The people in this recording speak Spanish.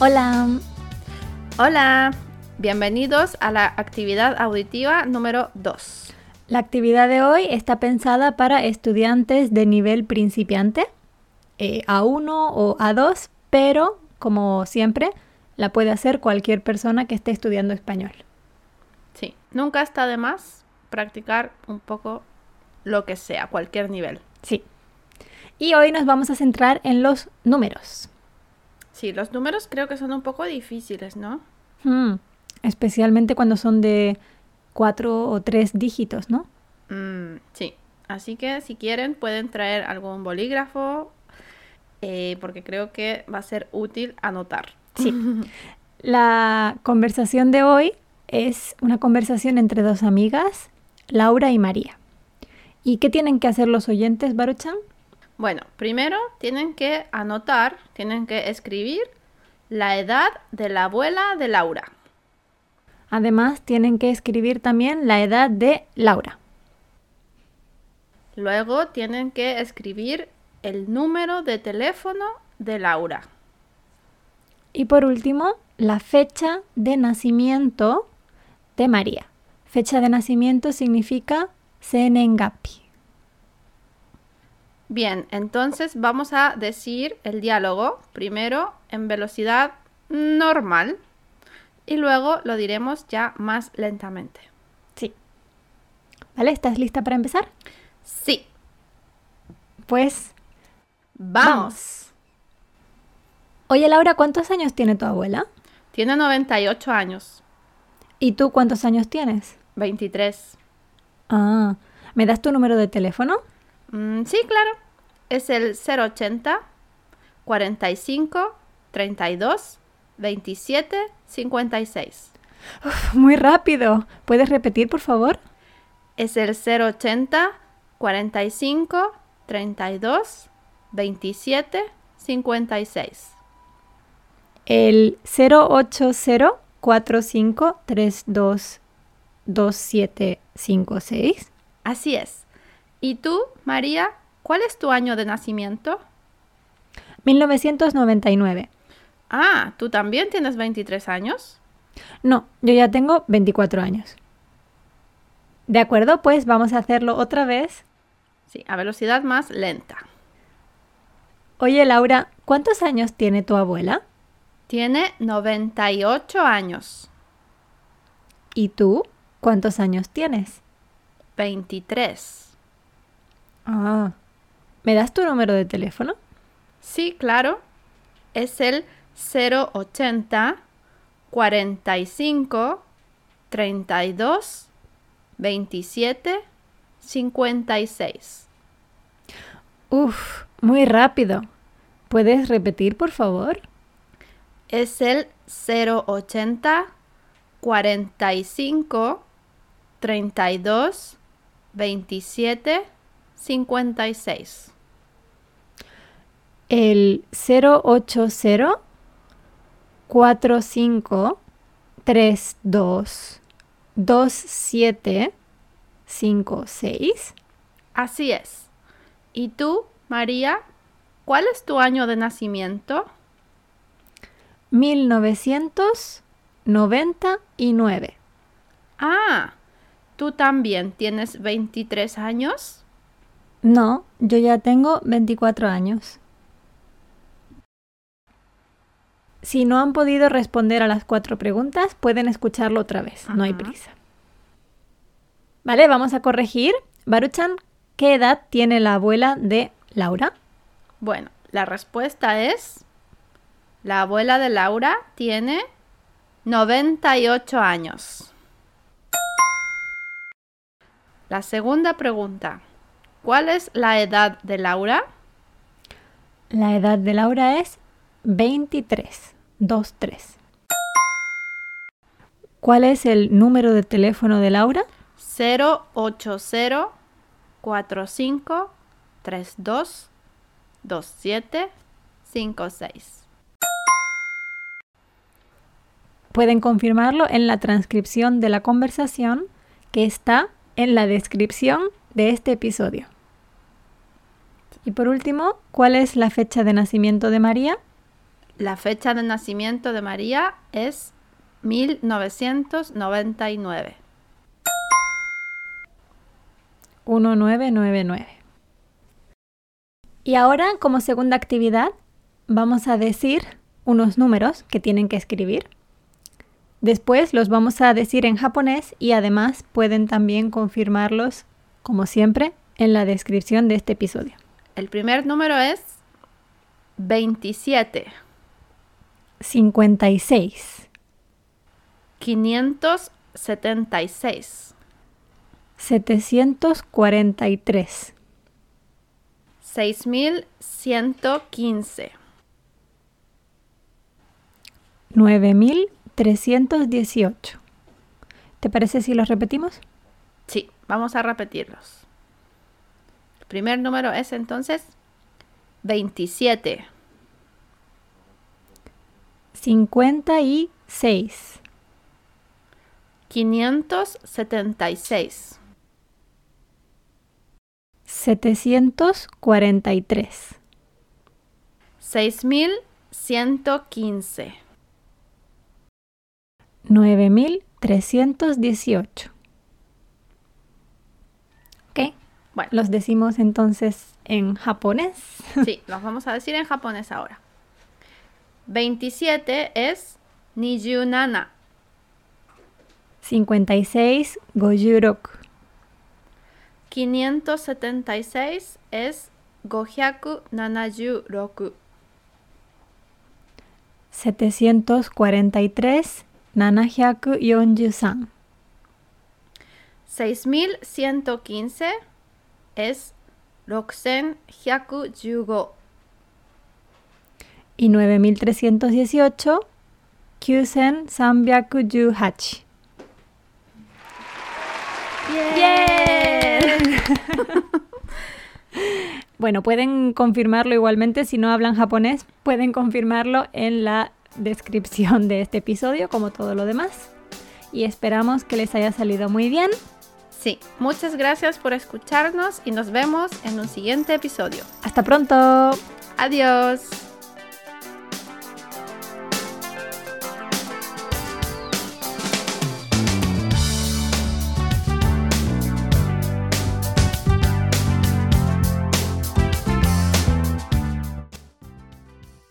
Hola. Hola, bienvenidos a la actividad auditiva número 2. La actividad de hoy está pensada para estudiantes de nivel principiante, eh, A1 o A2, pero como siempre, la puede hacer cualquier persona que esté estudiando español. Sí, nunca está de más practicar un poco lo que sea, cualquier nivel. Sí. Y hoy nos vamos a centrar en los números. Sí, los números creo que son un poco difíciles, ¿no? Hmm, Especialmente cuando son de cuatro o tres dígitos, ¿no? Mm, sí, así que si quieren pueden traer algún bolígrafo eh, porque creo que va a ser útil anotar. Sí. La conversación de hoy es una conversación entre dos amigas, Laura y María. ¿Y qué tienen que hacer los oyentes, Baruchan? Bueno, primero tienen que anotar, tienen que escribir la edad de la abuela de Laura. Además, tienen que escribir también la edad de Laura. Luego tienen que escribir el número de teléfono de Laura. Y por último, la fecha de nacimiento de María. Fecha de nacimiento significa Senengapi. Bien, entonces vamos a decir el diálogo primero en velocidad normal y luego lo diremos ya más lentamente. Sí. ¿Vale? ¿Estás lista para empezar? Sí, Pues vamos. Oye Laura, ¿cuántos años tiene tu abuela? Tiene 98 años, ¿Y tú cuántos años tienes? 23. Ah, ¿me das tu número de teléfono? Mm, sí, claro. Es el 080 45 32 27 56. Uf, muy rápido. ¿Puedes repetir, por favor? Es el 080 45 32 27 56. El 080 4532 2756. Así es. ¿Y tú, María, cuál es tu año de nacimiento? 1999. Ah, ¿tú también tienes 23 años? No, yo ya tengo 24 años. De acuerdo, pues vamos a hacerlo otra vez. Sí, a velocidad más lenta. Oye Laura, ¿cuántos años tiene tu abuela? Tiene 98 años. ¿Y tú? ¿Cuántos años tienes? 23. Ah, ¿me das tu número de teléfono? Sí, claro. Es el 080 45 32 27 56. Uf, muy rápido. ¿Puedes repetir, por favor? Es el 080 45 32 27 56. El 080 45 32 27 56. Así es. ¿Y tú, María, cuál es tu año de nacimiento? 1999. Ah, ¿tú también tienes 23 años? No, yo ya tengo 24 años. Si no han podido responder a las cuatro preguntas, pueden escucharlo otra vez. No hay prisa. Vale, vamos a corregir. Baruchan, ¿qué edad tiene la abuela de Laura? Bueno, la respuesta es, la abuela de Laura tiene 98 años. La segunda pregunta, ¿cuál es la edad de Laura? La edad de Laura es 23. 23. ¿Cuál es el número de teléfono de Laura? 080 45 32 27 56. Pueden confirmarlo en la transcripción de la conversación que está en la descripción de este episodio. Y por último, ¿cuál es la fecha de nacimiento de María? La fecha de nacimiento de María es 1999. 1999. Y ahora, como segunda actividad, vamos a decir unos números que tienen que escribir. Después los vamos a decir en japonés y además pueden también confirmarlos, como siempre, en la descripción de este episodio. El primer número es 27. 56, 576. 743, 6115. 9318. ¿Te parece si los repetimos? Sí, vamos a repetirlos. Primer número es entonces 27. 56, 576. 743, 6115. 9318. Bueno, Los decimos entonces en japonés. sí, los vamos a decir en japonés ahora. 27 es Nijunana. 56, gojuroku. 576 es Gohyaku Setecientos 743, 743. 6115 es 6115. Y 9318, 9318. ¡Bien! Bueno, pueden confirmarlo igualmente si no hablan japonés, pueden confirmarlo en la descripción de este episodio, como todo lo demás. Y esperamos que les haya salido muy bien. Sí, muchas gracias por escucharnos y nos vemos en un siguiente episodio. Hasta pronto. Adiós.